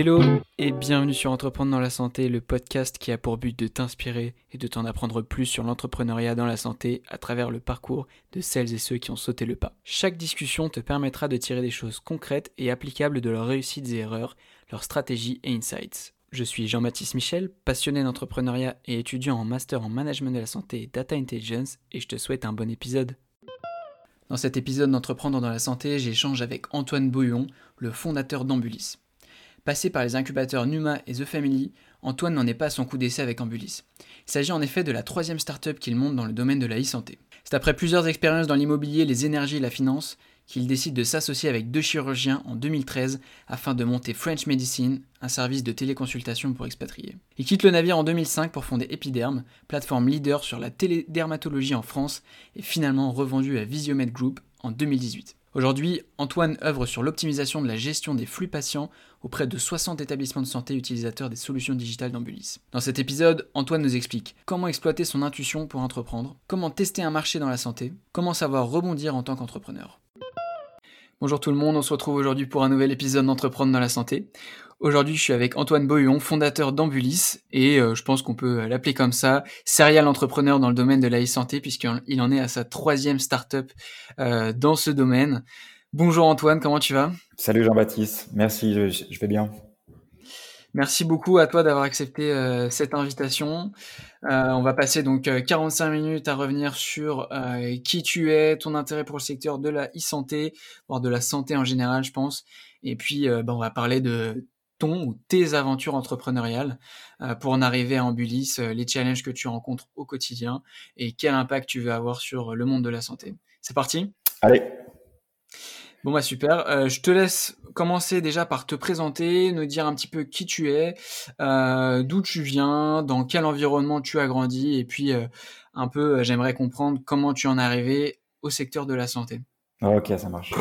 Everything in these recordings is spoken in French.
Hello et bienvenue sur Entreprendre dans la santé, le podcast qui a pour but de t'inspirer et de t'en apprendre plus sur l'entrepreneuriat dans la santé à travers le parcours de celles et ceux qui ont sauté le pas. Chaque discussion te permettra de tirer des choses concrètes et applicables de leurs réussites et erreurs, leurs stratégies et insights. Je suis Jean-Baptiste Michel, passionné d'entrepreneuriat et étudiant en master en management de la santé et data intelligence et je te souhaite un bon épisode. Dans cet épisode d'Entreprendre dans la santé, j'échange avec Antoine Bouillon, le fondateur d'Ambulis. Passé par les incubateurs Numa et The Family, Antoine n'en est pas à son coup d'essai avec Ambulis. Il s'agit en effet de la troisième start-up qu'il monte dans le domaine de la e-santé. C'est après plusieurs expériences dans l'immobilier, les énergies et la finance qu'il décide de s'associer avec deux chirurgiens en 2013 afin de monter French Medicine, un service de téléconsultation pour expatriés. Il quitte le navire en 2005 pour fonder Epiderm, plateforme leader sur la télédermatologie en France et finalement revendu à Visiomed Group en 2018. Aujourd'hui, Antoine œuvre sur l'optimisation de la gestion des flux patients auprès de 60 établissements de santé utilisateurs des solutions digitales d'Ambulis. Dans cet épisode, Antoine nous explique comment exploiter son intuition pour entreprendre, comment tester un marché dans la santé, comment savoir rebondir en tant qu'entrepreneur. Bonjour tout le monde, on se retrouve aujourd'hui pour un nouvel épisode d'Entreprendre dans la santé. Aujourd'hui, je suis avec Antoine Boyon, fondateur d'Ambulis, et euh, je pense qu'on peut l'appeler comme ça, serial entrepreneur dans le domaine de la e-santé, puisqu'il en est à sa troisième startup euh, dans ce domaine. Bonjour Antoine, comment tu vas? Salut Jean-Baptiste, merci, je, vais bien. Merci beaucoup à toi d'avoir accepté euh, cette invitation. Euh, on va passer donc 45 euh, minutes à revenir sur euh, qui tu es, ton intérêt pour le secteur de la e-santé, voire de la santé en général, je pense. Et puis, bah, on va parler de ton ou tes aventures entrepreneuriales pour en arriver à Ambulis, les challenges que tu rencontres au quotidien et quel impact tu veux avoir sur le monde de la santé. C'est parti? Allez Bon bah super, euh, je te laisse commencer déjà par te présenter, nous dire un petit peu qui tu es, euh, d'où tu viens, dans quel environnement tu as grandi, et puis euh, un peu j'aimerais comprendre comment tu en es arrivé au secteur de la santé. Ok, ça marche.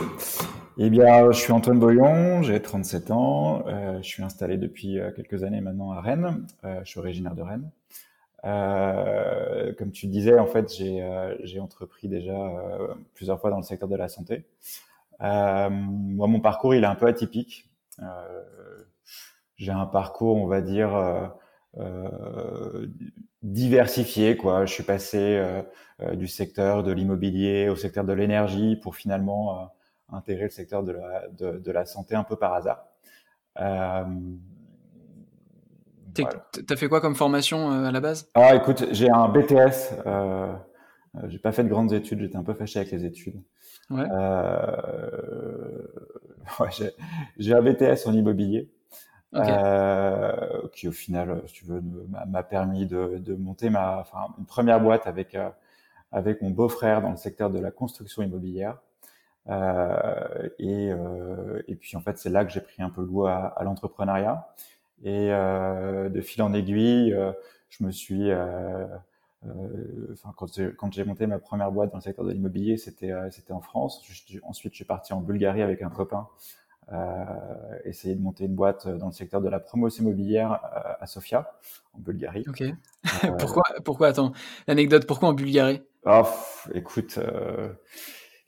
Eh bien, je suis Antoine Boyon, j'ai 37 ans, je suis installé depuis quelques années maintenant à Rennes, je suis originaire de Rennes. comme tu disais, en fait, j'ai entrepris déjà plusieurs fois dans le secteur de la santé. Euh, moi, mon parcours, il est un peu atypique. Euh, j'ai un parcours, on va dire, euh, euh, diversifié. Quoi. Je suis passé du secteur de l'immobilier au secteur de l'énergie pour finalement intégrer le secteur de la, de, de, la santé un peu par hasard. Euh, T'as fait quoi comme formation à la base? Ah, écoute, j'ai un BTS. Euh, j'ai pas fait de grandes études. J'étais un peu fâché avec les études. Ouais. Euh, ouais, j'ai un BTS en immobilier. Euh, qui au final, si tu veux, m'a permis de, de, monter ma, enfin, une première boîte avec euh, avec mon beau-frère dans le secteur de la construction immobilière. Euh, et, euh, et puis en fait, c'est là que j'ai pris un peu le goût à, à l'entrepreneuriat. Et euh, de fil en aiguille, je me suis euh, enfin, quand j'ai monté ma première boîte dans le secteur de l'immobilier, c'était euh, en France. ensuite, je suis parti en Bulgarie avec un copain, euh, essayer de monter une boîte dans le secteur de la promotion immobilière à Sofia, en Bulgarie. Ok. pourquoi Pourquoi Attends, l'anecdote. Pourquoi en Bulgarie? Oh, Écoute.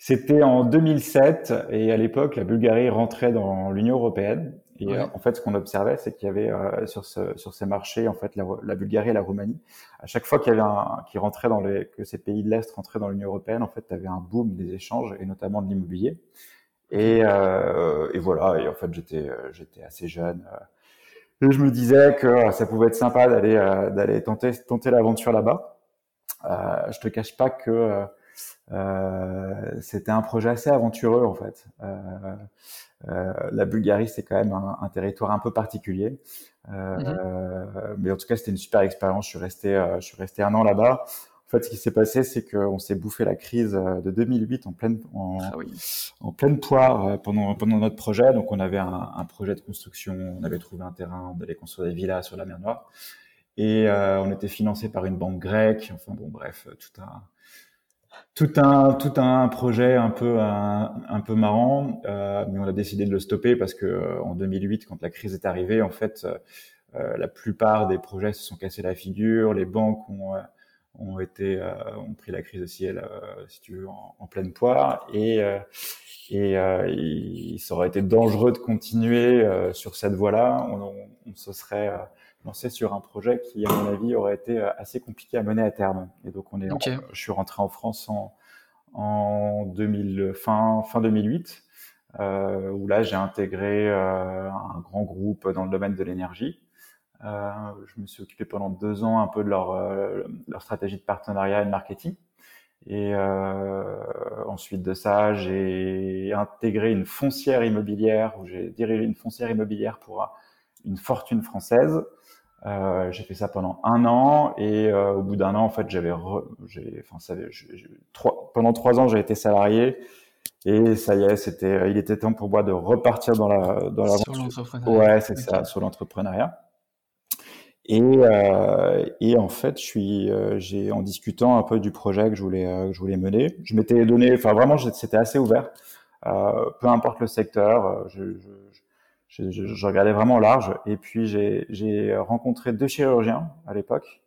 C'était en 2007 et à l'époque, la Bulgarie rentrait dans l'Union européenne. Et euh, en fait, ce qu'on observait, c'est qu'il y avait euh, sur, ce, sur ces marchés, en fait, la, la, Bulgarie et la Roumanie, à chaque fois qu'il y avait un qui rentrait dans les que ces pays de l'est rentraient dans l'Union européenne, en fait, tu avais un boom des échanges et notamment de l'immobilier. Et, euh, et, voilà. Et en fait, j'étais euh, j'étais assez jeune. et je me disais que ça pouvait être sympa d'aller d'aller tenter tenter l'aventure là-bas. je te cache pas que euh, c'était un projet assez aventureux en fait. Euh, euh, la Bulgarie, c'est quand même un, un, territoire un peu particulier, mhm. mais en tout cas, c'était une super expérience. Je suis resté, je suis resté un an là-bas. En fait, ce qui s'est passé, c'est qu'on s'est bouffé la crise de 2008 en pleine, en, ah oui. en pleine poire pendant, pendant notre projet. Donc, on avait un, un, projet de construction, on avait trouvé un terrain, on allait construire des villas sur la mer Noire. Et euh, on était financé par une banque grecque. Enfin bon, bref, tout un, tout un tout un projet un peu un, un peu marrant, euh, mais on a décidé de le stopper parce que euh, en 2008, quand la crise est arrivée, en fait, euh, la plupart des projets se sont cassés la figure, les banques ont euh, ont été ont pris la crise aussi, elle, si tu veux, en, en pleine poire, et et il, ça aurait été dangereux de continuer sur cette voie-là. On, on, se serait lancé sur un projet qui, à mon avis, aurait été assez compliqué à mener à terme. Et donc, on est, je suis rentré en France en, en 2000, fin, fin 2008, euh, où là j'ai intégré euh, un grand groupe dans le domaine de l'énergie. Euh, je me suis occupé pendant deux ans un peu de leur, euh, leur stratégie de partenariat et de marketing. Et euh, ensuite de ça, j'ai intégré une foncière immobilière, où j'ai dirigé une foncière immobilière pour une fortune française. Euh, j'ai fait ça pendant un an et euh, au bout d'un an, en fait, j'avais, enfin, ça, trois, pendant trois ans, j'ai été salarié et ça y est, c'était, il était temps pour moi de repartir dans la, dans la. Sur l'entrepreneuriat. Ouais, c'est ça, sur l'entrepreneuriat. Et, euh, et en fait, je suis, euh, j'ai en discutant un peu du projet que je voulais, euh, que je voulais mener, je m'étais donné, enfin vraiment, c'était assez ouvert. peu importe le secteur, je, je je, je, je, regardais vraiment large. Et puis j'ai rencontré deux chirurgiens à l'époque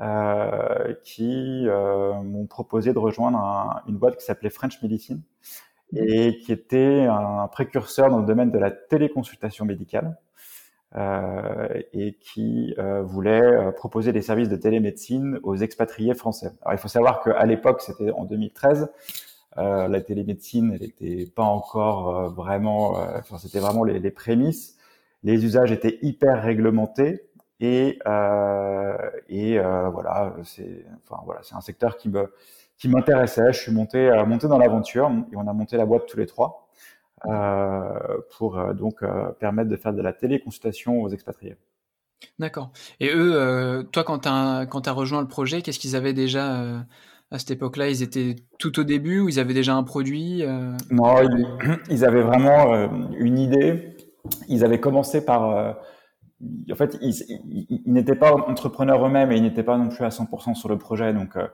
euh, qui euh, m'ont proposé de rejoindre un, une boîte qui s'appelait French Medicine et qui était un précurseur dans le domaine de la téléconsultation médicale. Euh, et qui euh, voulait euh, proposer des services de télémédecine aux expatriés français. Alors il faut savoir qu'à l'époque, c'était en 2013, euh, la télémédecine, n'était pas encore euh, vraiment, euh, enfin c'était vraiment les, les, prémices. Les usages étaient hyper réglementés et et voilà, c'est enfin voilà, c'est un secteur qui me qui m'intéressait. Je suis monté monté dans l'aventure et on a monté la boîte tous les trois pour donc permettre de faire de la téléconsultation aux expatriés. D'accord. Et eux, toi, quand tu as, rejoint le projet, qu'est-ce qu'ils avaient déjà à cette époque-là? Ils étaient tout au début ou ils avaient déjà un produit euh... Non, ils, avaient vraiment euh, une idée. Ils avaient commencé par. Euh, en fait, ils, ils, ils n'étaient pas entrepreneurs eux-mêmes et ils n'étaient pas non plus à 100% sur le projet. Donc, euh,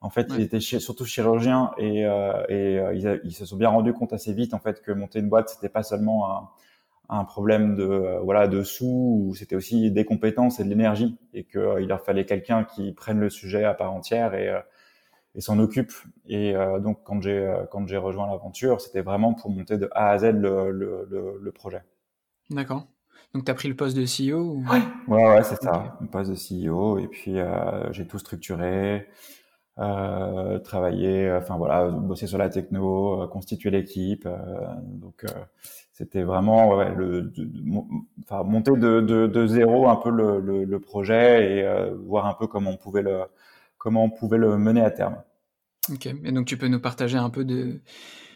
en fait, ils étaient surtout chirurgiens et, et ils, se sont bien rendus compte assez vite en fait que monter une boîte, c'était pas seulement un un problème de voilà de sous c'était aussi des compétences et de l'énergie et qu'il leur fallait quelqu'un qui prenne le sujet à part entière et et s'en occupe. Et euh, donc quand j'ai euh, quand j'ai rejoint l'aventure, c'était vraiment pour monter de A à Z le, le, le, projet. D'accord. Donc tu as pris le poste de CEO ou... Ouais, ouais, ouais c'est ça, le poste de CEO. Et puis euh, j'ai tout structuré, euh, travaillé, enfin voilà, bosser sur la techno, constituer l'équipe. donc c'était vraiment ouais, le, enfin monter de, de, de, zéro un peu le, le, le projet et voir un peu comment on pouvait le comment on pouvait le mener à terme. Ok, et donc tu peux nous partager un peu de,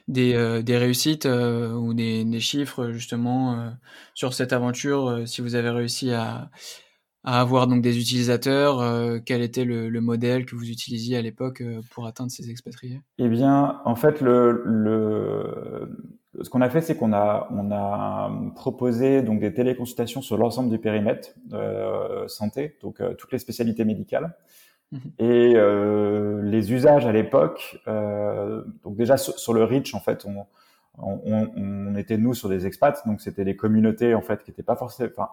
des, euh, des réussites euh, ou des, des, chiffres justement euh, sur cette aventure, euh, si vous avez réussi à, à avoir donc des utilisateurs, euh, quel était le, le, modèle que vous utilisiez à l'époque pour atteindre ces expatriés? Eh bien, en fait, le, le ce qu'on a fait, c'est qu'on a, on a proposé donc des téléconsultations sur l'ensemble du périmètre santé, donc toutes les spécialités médicales. Mhm. Et euh, les usages à l'époque, euh, donc déjà sur, le Reach, en fait, on, on, on, était nous sur des expats, donc c'était des communautés en fait qui n'étaient pas forcément, enfin,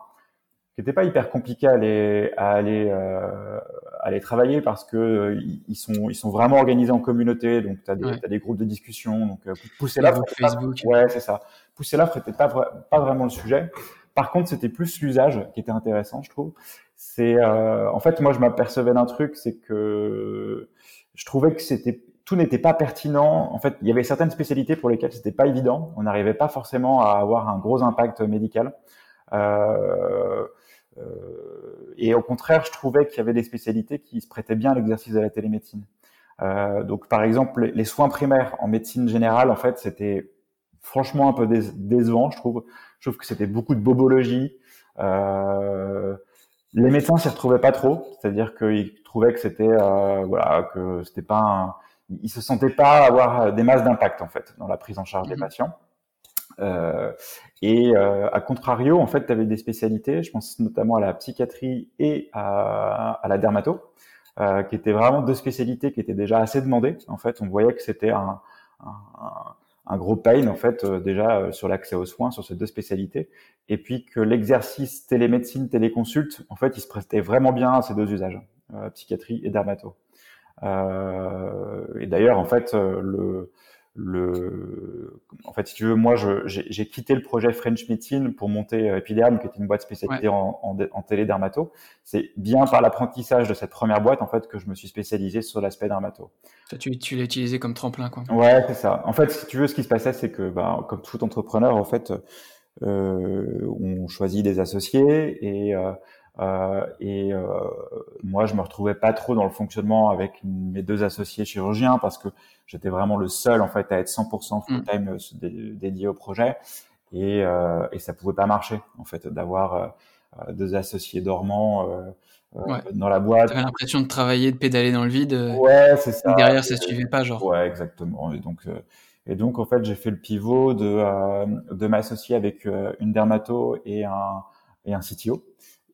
qui n'étaient pas hyper compliquées à aller à aller euh, à aller travailler parce que euh, ils sont ils sont vraiment organisés en communauté, donc tu as, as, des groupes de discussion, donc euh, pousser l'offre, Facebook, ouais c'est ça, pousser l'offre n'était pas pas vraiment le sujet. Par contre, c'était plus l'usage qui était intéressant, je trouve c'est euh, en fait moi je m'apercevais d'un truc, c'est que je trouvais que c'était tout n'était pas pertinent. En fait, il y avait certaines spécialités pour lesquelles c'était pas évident. On n'arrivait pas forcément à avoir un gros impact médical. Euh, euh, et au contraire, je trouvais qu'il y avait des spécialités qui se prêtaient bien à l'exercice de la télémédecine. Euh, donc, par exemple, les soins primaires en médecine générale, en fait, c'était franchement un peu décevant, je trouve. Je trouve que c'était beaucoup de bobologie. Euh, les médecins s'y retrouvaient pas trop, c'est-à-dire qu'ils trouvaient que c'était euh, voilà que c'était pas un... ils se sentaient pas avoir des masses d'impact en fait dans la prise en charge des mhm. patients. Euh, et euh, à contrario, en fait, tu avais des spécialités, je pense notamment à la psychiatrie et à, à la dermato, qui étaient vraiment deux spécialités qui étaient déjà assez demandées. En fait, on voyait que c'était un, un, un gros pain en fait euh, déjà euh, sur l'accès aux soins sur ces deux spécialités. Et puis que l'exercice télémédecine téléconsulte en fait il se prestait vraiment bien à ces deux usages euh, psychiatrie et dermato. Euh, et d'ailleurs en fait le le en fait si tu veux, moi, j'ai quitté le projet French Meeting pour monter Epiderm, qui était une boîte spécialisée en, en, en télédermato. C'est bien par l'apprentissage de cette première boîte, en fait, que je me suis spécialisé sur l'aspect dermato. Tu, tu l'as utilisé comme tremplin, quoi. Ouais, c'est ça. En fait, si tu veux, ce qui se passait, c'est que, bah, comme tout entrepreneur, en fait, euh, on choisit des associés et euh, euh, et euh, moi, je me retrouvais pas trop dans le fonctionnement avec mes deux associés chirurgiens parce que j'étais vraiment le seul en fait à être 100% full time dédié au projet et, euh, et ça pouvait pas marcher en fait d'avoir deux associés dormants dans la boîte. T'avais l'impression de travailler, de pédaler dans le vide. Ouais, c'est ça. Derrière, ça suivait pas, genre. Ouais, exactement. Et donc, et donc, en fait, j'ai fait le pivot de, euh, de m'associer avec euh, une dermato et un, et un CTO.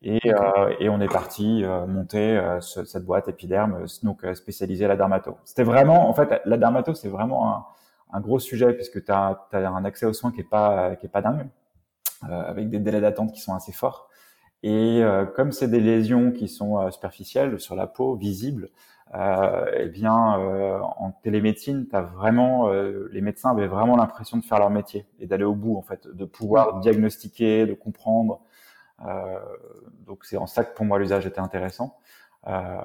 Et, euh, et on est parti monter cette boîte Epiderme, donc spécialisée à la dermato. C'était vraiment, en fait, la dermato, c'est vraiment un, un, gros sujet puisque tu as, as, un accès aux soins qui est pas, qui est pas dingue, avec des délais d'attente qui sont assez forts. Et comme c'est des lésions qui sont superficielles sur la peau, visibles, euh, eh bien, euh, en télémédecine, as vraiment, euh, les médecins avaient vraiment l'impression de faire leur métier et d'aller au bout, en fait, de pouvoir diagnostiquer, de comprendre. Euh, donc, c'est en ça que pour moi l'usage était intéressant. Euh,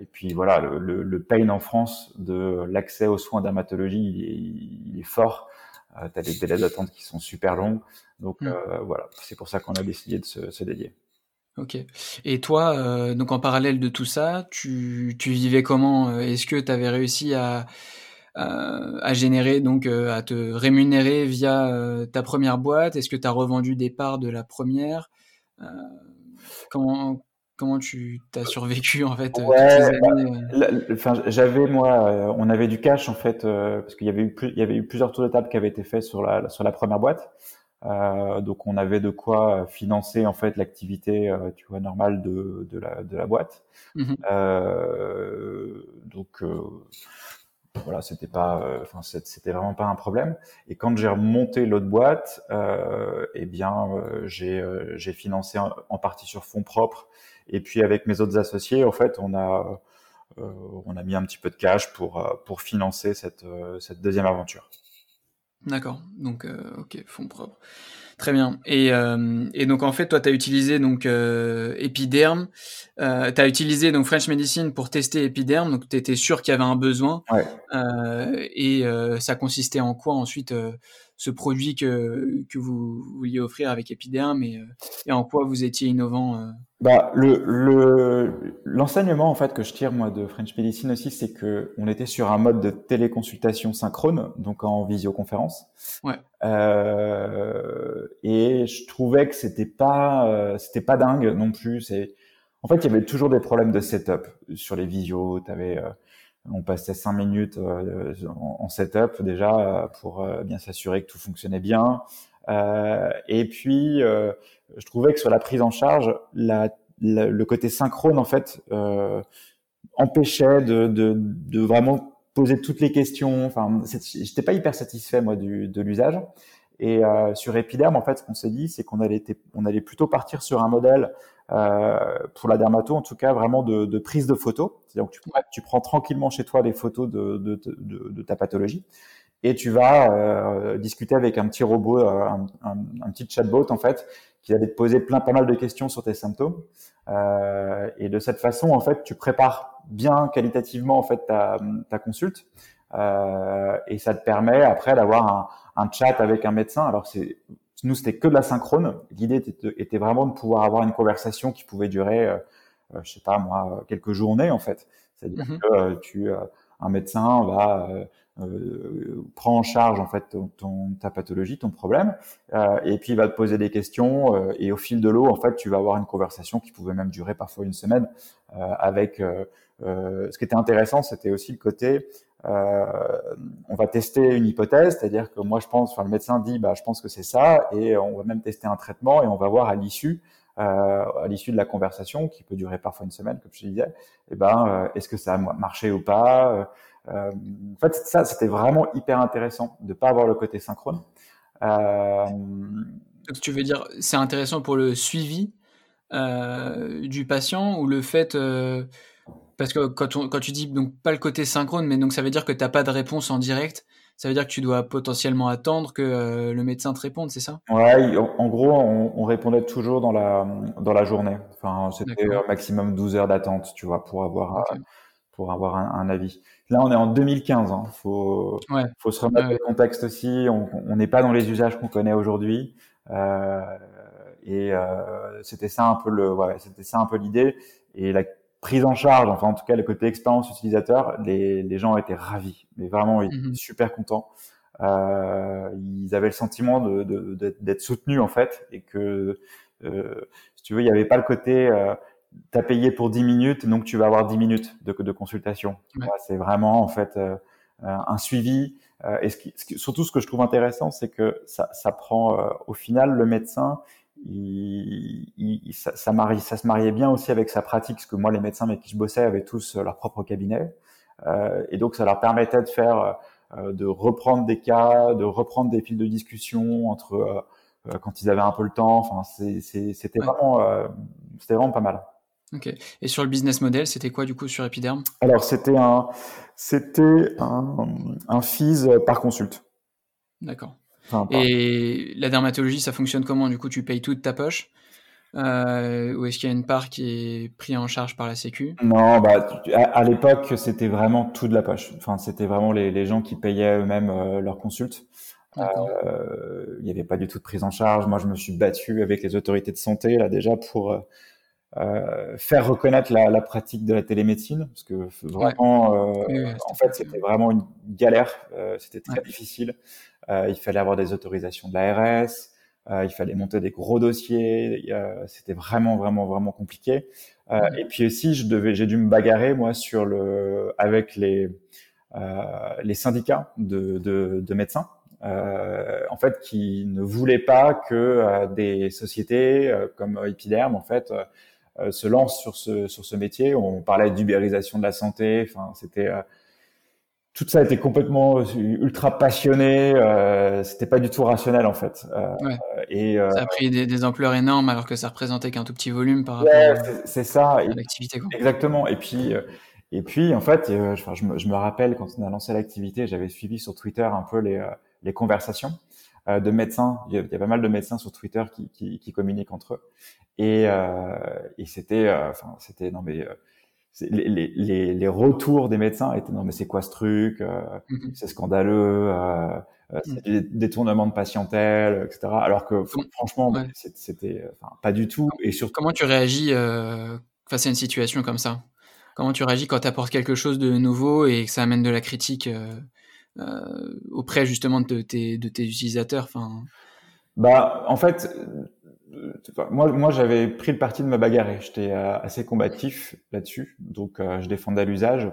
et puis voilà, le, le, le, pain en France de l'accès aux soins dermatologie, il est, il est fort. Euh, tu as des délais d'attente qui sont super longs. Donc mm. voilà, c'est pour ça qu'on a décidé de se, se dédier. Ok. Et toi, euh, donc en parallèle de tout ça, tu, tu vivais comment euh, Est-ce que tu avais réussi à, à, générer, donc euh, à te rémunérer via ta première boîte? Est-ce que tu as revendu des parts de la première? Comment comment tu t'as survécu en fait ouais, bah, Enfin, j'avais moi, on avait du cash en fait parce qu'il y avait eu il y avait eu plusieurs tours d'étape qui avaient été faits sur la sur la première boîte. Euh, donc on avait de quoi financer en fait l'activité, euh, tu vois, normale de, de, la, de la boîte. Mmh euh, donc euh, voilà, c'était pas, enfin c'était vraiment pas un problème. Et quand j'ai remonté l'autre boîte, eh bien j'ai j'ai financé en, partie sur fonds propres. Et puis avec mes autres associés, en fait, on a on a mis un petit peu de cash pour pour financer cette cette deuxième aventure. D'accord. Donc, euh, ok, fonds propres. Très bien. Et, euh, et donc en fait, toi, tu as utilisé donc euh, Epiderm, euh, tu as utilisé donc French Medicine pour tester Epiderm, donc tu étais sûr qu'il y avait un besoin. Ouais. Euh, et euh, ça consistait en quoi ensuite ce produit que, que vous vouliez offrir avec Epiderm et, et en quoi vous étiez innovant bah, le, le, l'enseignement en fait que je tire moi de French Medicine aussi, c'est que on était sur un mode de téléconsultation synchrone, donc en visioconférence. Ouais. Euh, et je trouvais que c'était pas, euh, c'était pas dingue non plus. C'est, en fait, il y avait toujours des problèmes de setup sur les visios. T'avais, euh, on passait cinq minutes euh, en, en, setup déjà pour bien s'assurer que tout fonctionnait bien. et puis je trouvais que sur la prise en charge, la, le côté synchrone en fait euh, empêchait de, de, de, vraiment poser toutes les questions. Enfin, j'étais pas hyper satisfait moi du, de l'usage. Et euh, sur Epiderm, en fait, ce qu'on s'est dit, c'est qu'on allait, on allait plutôt partir sur un modèle euh, pour la dermato, en tout cas, vraiment de, de prise de photos. C'est-à-dire que tu, tu, prends tranquillement chez toi les photos de, de, de, de ta pathologie et tu vas euh, discuter avec un petit robot, euh, un, un, un, petit chatbot en fait, qui va te poser plein pas mal de questions sur tes symptômes. Euh, et de cette façon, en fait, tu prépares bien qualitativement en fait ta, ta consulte, euh, et ça te permet après d'avoir un, un, chat avec un médecin. Alors c'est nous c'était que de la synchrone. L'idée était, était, vraiment de pouvoir avoir une conversation qui pouvait durer, euh, je sais pas moi, quelques journées en fait. C'est-à-dire mm-hmm. que euh, tu un médecin va euh, prend en charge en fait ton, ta pathologie, ton problème, euh, et puis il va te poser des questions euh, et au fil de l'eau en fait tu vas avoir une conversation qui pouvait même durer parfois une semaine euh, avec. ce qui était intéressant, c'était aussi le côté on va tester une hypothèse, c'est-à-dire que moi je pense, enfin le médecin dit bah je pense que c'est ça et on va même tester un traitement et on va voir à l'issue euh, à l'issue de la conversation, qui peut durer parfois une semaine, comme je disais, eh ben, euh, est-ce que ça a marché ou pas euh, En fait, ça, c'était vraiment hyper intéressant de pas avoir le côté synchrone. Tu veux dire, c'est intéressant pour le suivi du patient ou le fait parce que quand, on, quand tu dis donc pas le côté synchrone, mais donc ça veut dire que tu n'as pas de réponse en direct ça veut dire que tu dois potentiellement attendre que euh, le médecin te réponde, c'est ça? Ouais, en, gros, on, répondait toujours dans la dans la journée. Enfin, c'était un maximum 12 heures d'attente, tu vois, pour avoir pour avoir un, avis. Là, on est en 2015. Hein. Faut faut se remettre le contexte aussi. On n'est pas dans les usages qu'on connaît aujourd'hui. Euh, et euh, c'était ça un peu le, ouais, c'était ça un peu l'idée. Et la prise en charge, enfin en tout cas le côté expérience utilisateur, les, les gens étaient ravis, mais vraiment ils étaient mhm. super contents. Euh, ils avaient le sentiment de, de, d'être soutenus en fait, et que euh, si tu veux, il n'y avait pas le côté euh, t'as payé pour 10 minutes, donc tu vas avoir 10 minutes de, consultation. c'est vraiment en fait euh, un suivi. Et ce qui, surtout ce que je trouve intéressant, c'est que ça, ça prend au final le médecin il, il, ça, ça, marie, ça se mariait bien aussi avec sa pratique, parce que moi, les médecins avec qui je bossais avaient tous euh, leur propre cabinet. Euh, et donc, ça leur permettait de faire, euh, de reprendre des cas, de reprendre des fils de discussion entre euh, quand ils avaient un peu le temps. Enfin, c'était vraiment, c'était vraiment pas mal. Ok. Et sur le business model, c'était quoi du coup sur Epiderm? Alors, c'était un, c'était un, un fees par consulte. D'accord et la dermatologie, ça fonctionne comment? Du coup, tu payes tout de ta poche? Euh, ou est-ce qu'il y a une part qui est prise en charge par la Sécu? Non, bah, à, l'époque, c'était vraiment tout de la poche. Enfin, c'était vraiment les, les, gens qui payaient eux-mêmes euh, leurs consultes. Euh, il n'y avait pas du tout de prise en charge. Moi, je me suis battu avec les autorités de santé là déjà pour faire reconnaître la, la, pratique de la télémédecine, parce que vraiment, en fait, c'était vraiment une galère. c'était très difficile. Euh, il fallait avoir des autorisations de l'ARS, euh, il fallait monter des gros dossiers, c'était vraiment vraiment vraiment compliqué. Euh, et puis aussi, je devais, j'ai dû me bagarrer moi sur le avec les les syndicats de, de, de médecins. Euh, en fait, qui ne voulaient pas que euh, des sociétés euh, comme Epiderm, en fait, se lancent sur ce sur ce métier. On parlait d'ubérisation de la santé. Enfin, c'était tout ça était complètement euh, ultra passionné. Euh, c'était pas du tout rationnel en fait. Euh, et euh, ça a pris des, des, ampleurs énormes alors que ça représentait qu'un tout petit volume par rapport ouais, c'est ça. à l'activité. Exactement. Et puis et puis en fait, je, je, me, je, me, rappelle quand on a lancé l'activité, j'avais suivi sur Twitter un peu les, les conversations de médecins. Il y, a, il y, a, pas mal de médecins sur Twitter qui, qui, qui communiquent entre eux. Et, et c'était, enfin c'était non mais les, les, les, retours des médecins étaient non mais c'est quoi ce truc euh, mhm. c'est scandaleux euh, euh c'est des détournements de patientèle etc alors que franchement c'était enfin, pas du tout. Et surtout comment tu réagis euh, face à une situation comme ça? Comment tu réagis quand tu apportes quelque chose de nouveau et que ça amène de la critique euh, auprès justement de tes, de tes utilisateurs? Enfin bah en fait moi, moi j'avais pris le parti de me bagarrer. J'étais euh, assez combatif là-dessus, donc euh, je défendais l'usage.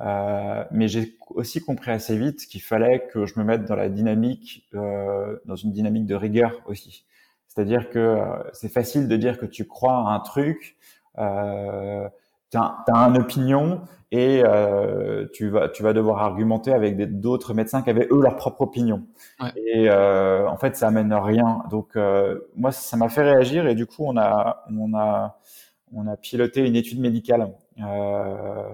Euh, mais j'ai aussi compris assez vite qu'il fallait que je me mette dans la dynamique, euh, dans une dynamique de rigueur aussi. C'est-à-dire que c'est facile de dire que tu crois à un truc, euh, tu as, as une opinion et euh, tu vas tu vas devoir argumenter avec d'autres médecins qui avaient eux leur propre opinion. Ouais. Et euh, en fait, ça amène rien. Donc euh, moi, ça m'a fait réagir et du coup, on a on a on a piloté une étude médicale. Euh,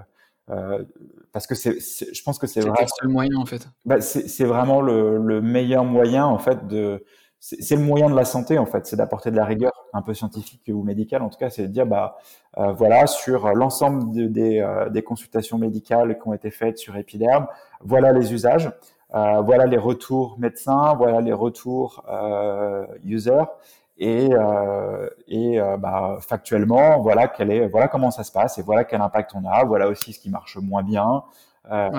euh, parce que c'est, je pense que c'est vraiment le seul moyen en fait. Bah, c'est vraiment le, le meilleur moyen en fait de c'est le moyen de la santé en fait, c'est d'apporter de la rigueur, un peu scientifique ou médicale. En tout cas, c'est de dire bah euh, voilà sur l'ensemble de, des, euh, des, consultations médicales qui ont été faites sur Epiderm, voilà les usages, euh, voilà les retours médecins, voilà les retours euh, users et, euh, et bah, factuellement voilà quel est voilà comment ça se passe et voilà quel impact on a, voilà aussi ce qui marche moins bien. Ouais.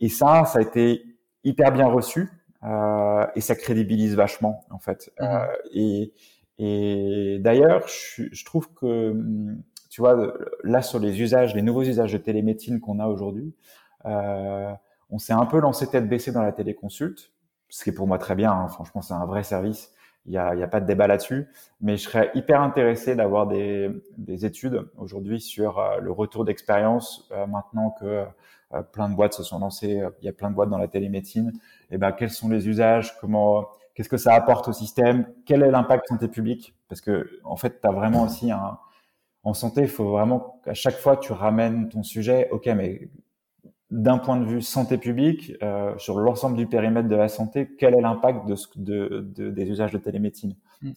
et ça ça a été hyper bien reçu. euh, et ça crédibilise vachement en fait. Mmh. Euh, et, et d'ailleurs, je, je, trouve que tu vois là sur les usages, les nouveaux usages de télémédecine qu'on a aujourd'hui, euh, on s'est un peu lancé tête baissée dans la téléconsulte, ce qui est pour moi très bien. Hein. Franchement, c'est un vrai service. Il n'y a, y a, pas de débat là-dessus. Mais je serais hyper intéressé d'avoir des, des, études aujourd'hui sur euh, le retour d'expérience euh, maintenant que euh, plein de boîtes se sont lancées. Il y a plein de boîtes dans la télémédecine et eh ben quels sont les usages, comment, qu'est-ce que ça apporte au système, quel est l'impact santé publique, parce que en fait, tu as vraiment aussi un, en santé, il faut vraiment qu'à chaque fois tu ramènes ton sujet, ok, mais d'un point de vue santé publique, euh, sur l'ensemble du périmètre de la santé, quel est l'impact de, de, de, des usages de télémédecine mm.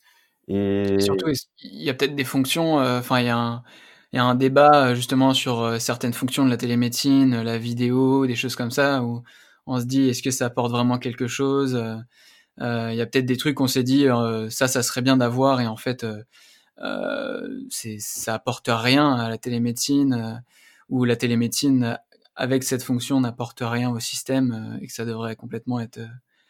Et... surtout, il y a peut-être des fonctions, euh, enfin, il y a un il y a un débat euh, justement sur certaines fonctions de la télémédecine, la vidéo, des choses comme ça, où on se dit est-ce que ça apporte vraiment quelque chose Il y a peut-être des trucs qu'on s'est dit ça, ça serait bien d'avoir, et en fait, ça apporte rien à la télémédecine, ou la télémédecine avec cette fonction n'apporte rien au système euh, et que ça devrait complètement être euh,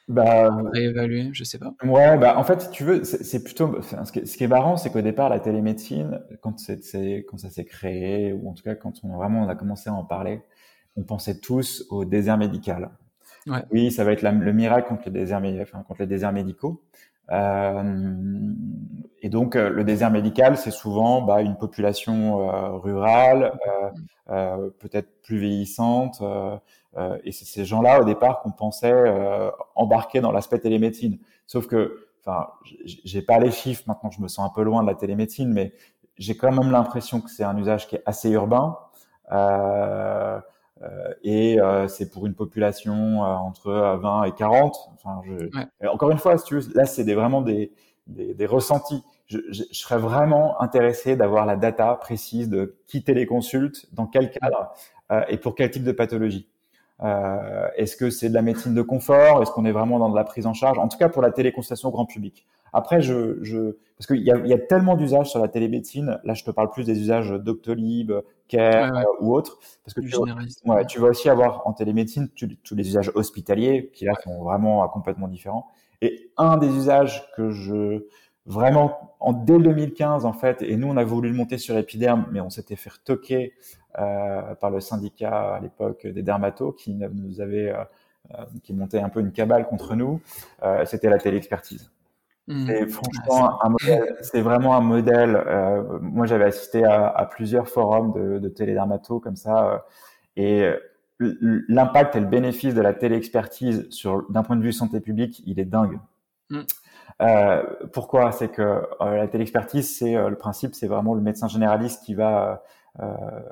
bah, réévalué, je sais pas. Ouais, bah en fait, si tu veux, c'est plutôt ce, qui est, marrant, c'est qu'au départ, la télémédecine, quand ça s'est créé, ou en tout cas quand on vraiment on a commencé à en parler, on pensait tous au désert médical. Ouais. Oui, ça va être le miracle contre les déserts, enfin, contre les déserts médicaux. Euh, et donc, euh, le désert médical, c'est souvent bah, une population euh, rurale, euh, peut-être plus vieillissante. et c'est ces gens-là, au départ, qu'on pensait embarquer dans l'aspect télémédecine. Sauf que, enfin, j'ai pas les chiffres. Maintenant, je me sens un peu loin de la télémédecine, mais j'ai quand même l'impression que c'est un usage qui est assez urbain. Euh, et euh, c'est pour une population euh, entre 20 et 40. Enfin, je... Encore une fois, si tu veux, là, c'est des, vraiment des, des, des ressentis. Je, je, je, serais vraiment intéressé d'avoir la data précise de qui téléconsulte, dans quel cadre euh, et pour quel type de pathologie. Euh, Est-ce que c'est de la médecine de confort? Est-ce qu'on est vraiment dans de la prise en charge? En tout cas, pour la téléconsultation grand public. Après, je, je parce qu'il y a, y a tellement d'usages sur la télémédecine. Là, je te parle plus des usages Doctolib, Care ou autres, parce que tu, ouais, tu vas aussi avoir en télémédecine tous les usages hospitaliers qui là sont vraiment complètement différents. Et un des usages que je vraiment en dès 2015 en fait, et nous on a voulu le monter sur Epiderme, mais on s'était fait retoquer euh, par le syndicat à l'époque des dermatos qui nous avait euh, euh qui montait un peu une cabale contre nous. Euh, C'était la téléexpertise. Mmh. C'est franchement un modèle, c'est vraiment un modèle. Euh, moi, j'avais assisté à, à, plusieurs forums de, de télédermato comme ça, euh, et l'impact et le bénéfice de la téléexpertise sur d'un point de vue santé publique, il est dingue. Mmh. Euh, pourquoi? C'est que la téléexpertise, c'est le principe, c'est vraiment le médecin généraliste qui va,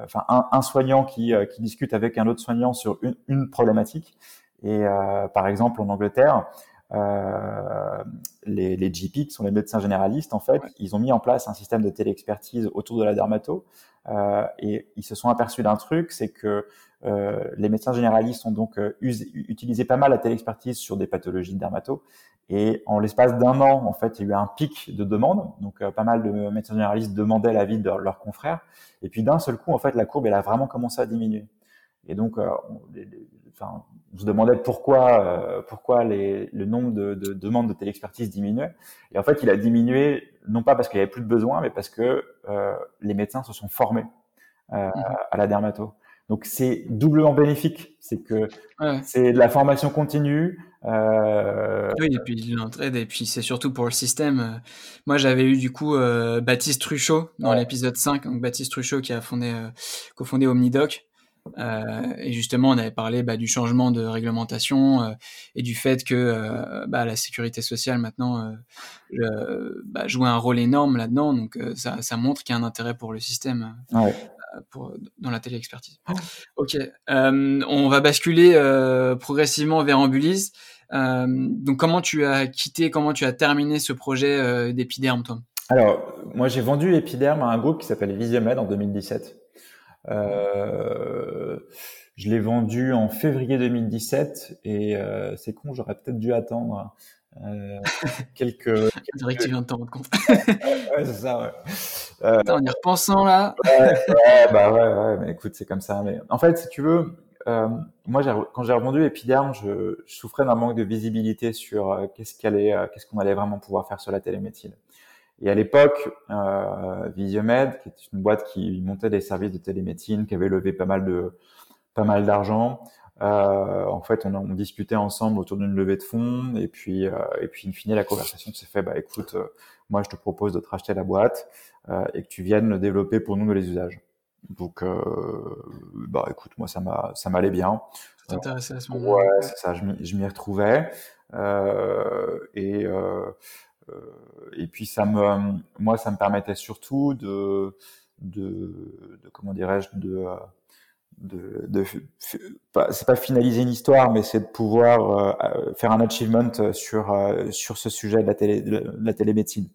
enfin un, un, soignant qui, qui discute avec un autre soignant sur une, une problématique. Et par exemple, en Angleterre, euh, les, les, GP, qui sont les médecins généralistes, en fait, ils ont mis en place un système de téléexpertise autour de la dermato, euh, et ils se sont aperçus d'un truc, c'est que euh, les médecins généralistes ont donc euh, utilisé pas mal la téléexpertise sur des pathologies de dermato, et en l'espace d'un an, en fait, il y a eu un pic de demande, donc euh, pas mal de médecins généralistes demandaient l'avis de leurs confrères, et puis d'un seul coup, en fait, la courbe, elle a vraiment commencé à diminuer. Et donc, euh, on, enfin, on se demandait pourquoi, euh, pourquoi les, le nombre de, de, demandes de téléexpertise diminuait. Et en fait, il a diminué non pas parce qu'il y avait plus de besoin, mais parce que euh, les médecins se sont formés euh, mhm. à la dermato. Donc c'est doublement bénéfique, c'est que ouais. c'est de la formation continue. Euh... Oui, et puis l'entraide, et puis c'est surtout pour le système. Moi, j'avais eu du coup euh, Baptiste Truchot dans ouais. l'épisode 5, donc Baptiste Truchot qui a fondé, euh, cofondé Omnidoc, euh, et justement, on avait parlé bah, du changement de réglementation euh, et du fait que euh, bah, la sécurité sociale maintenant bah, joue un rôle énorme là-dedans. Donc ça, ça, montre qu'il y a un intérêt pour le système ouais. pour, dans la téléexpertise. Ok, on va basculer progressivement vers Ambulise. donc comment tu as quitté, comment tu as terminé ce projet d'Epiderme, toi? Alors, moi j'ai vendu Epiderme à un groupe qui s'appelle Visiomed en 2017. Euh, je l'ai vendu en février 2017 et euh, c'est con, j'aurais peut-être dû attendre euh, quelques. C'est vrai que tu viens de t'en rendre compte. ouais, c'est ça, ouais. Euh, Attends, en y repensant là. ouais, ouais, bah ouais, ouais, mais écoute, c'est comme ça. Mais en fait, si tu veux, euh, moi, quand j'ai revendu Epiderme, je, je souffrais d'un manque de visibilité sur qu'est-ce qu'on allait, allait vraiment pouvoir faire sur la télémédecine. Et à l'époque, euh, Visiomed, qui est une boîte qui montait des services de télémédecine, qui avait levé pas mal de pas mal d'argent, euh, en fait, on, on, discutait ensemble autour d'une levée de fonds, et puis euh, et puis in fine, la conversation s'est fait. Bah écoute, euh, moi je te propose de te racheter la boîte euh, et que tu viennes le développer pour nous dans les usages. Donc, euh, bah écoute, moi ça m'a ça m'allait bien. T'intéressais à ce moment-là. Ouais, c'est ça. Je m'y retrouvais et euh, et puis ça me, moi, ça me permettait surtout de, de, de comment dirais-je, de, de, de c'est pas finaliser une histoire, mais c'est de pouvoir euh, faire un achievement sur sur ce sujet de la télé de la télémédecine.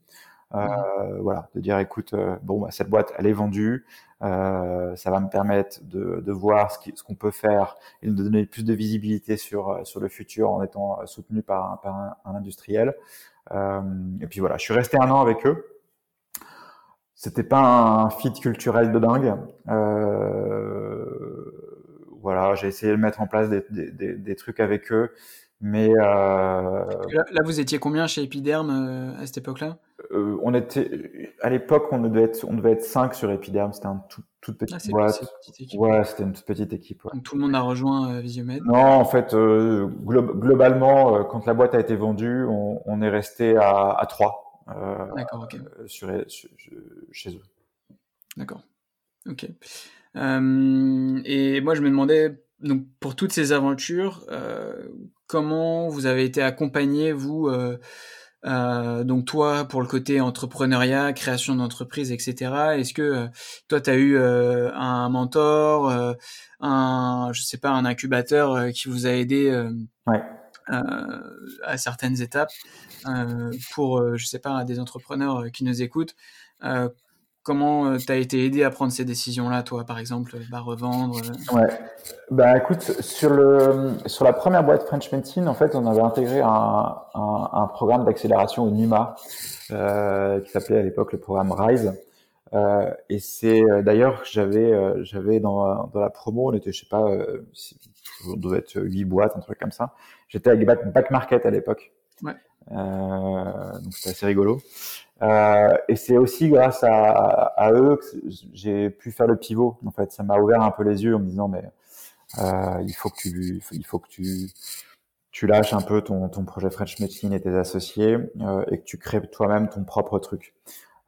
Euh, voilà, de dire écoute, euh, bon, bah, cette boîte, elle est vendue, euh, ça va me permettre de, de voir ce qu'on ce peut faire et de donner plus de visibilité sur sur le futur en étant soutenu par, un, par un, industriel. Et puis voilà, je suis resté un an avec eux. C'était pas un fit culturel de dingue. voilà, j'ai essayé de mettre en place des, des trucs avec eux. Mais euh, là, vous étiez combien chez Epiderm euh, à cette époque-là? euh, On était à l'époque, on devait être, on devait être 5 sur Epiderm. C'était un tout, toute petite ah, boîte. Ouais, c'était une toute petite équipe. Donc tout le monde a rejoint Visiomed. Non, en fait, globalement, quand la boîte a été vendue, on, on est resté à, à 3 D'accord, ok. Sur, chez eux. D'accord. Ok. et moi, je me demandais donc pour toutes ces aventures, euh, comment vous avez été accompagné, vous, euh, euh, donc toi, pour le côté entrepreneuriat, création d'entreprise, etc. Est-ce que toi, tu as eu un mentor, un, je sais pas, un incubateur qui vous a aidé à certaines étapes pour, je sais pas, des entrepreneurs qui nous écoutent Comment euh, tu as été aidé à prendre ces décisions-là, toi, par exemple, bah, revendre euh? Ouais. Bah, écoute, sur, le, sur la première boîte French Medicine, en fait, on avait intégré un, un, un programme d'accélération au NUMA, euh, qui s'appelait à l'époque le programme RISE. Euh, et c'est d'ailleurs j'avais j'avais dans, dans la promo, on était je sais pas, on devait être huit boîtes, un truc comme ça. J'étais avec Back Market à l'époque. Ouais. donc c'était assez rigolo. Euh, et c'est aussi grâce à, à eux que j'ai pu faire le pivot. En fait, ça m'a ouvert un peu les yeux en me disant mais euh, il faut que tu, il faut que tu, tu lâches un peu ton, ton projet French Medicine et tes associés euh, et que tu crées toi-même ton propre truc.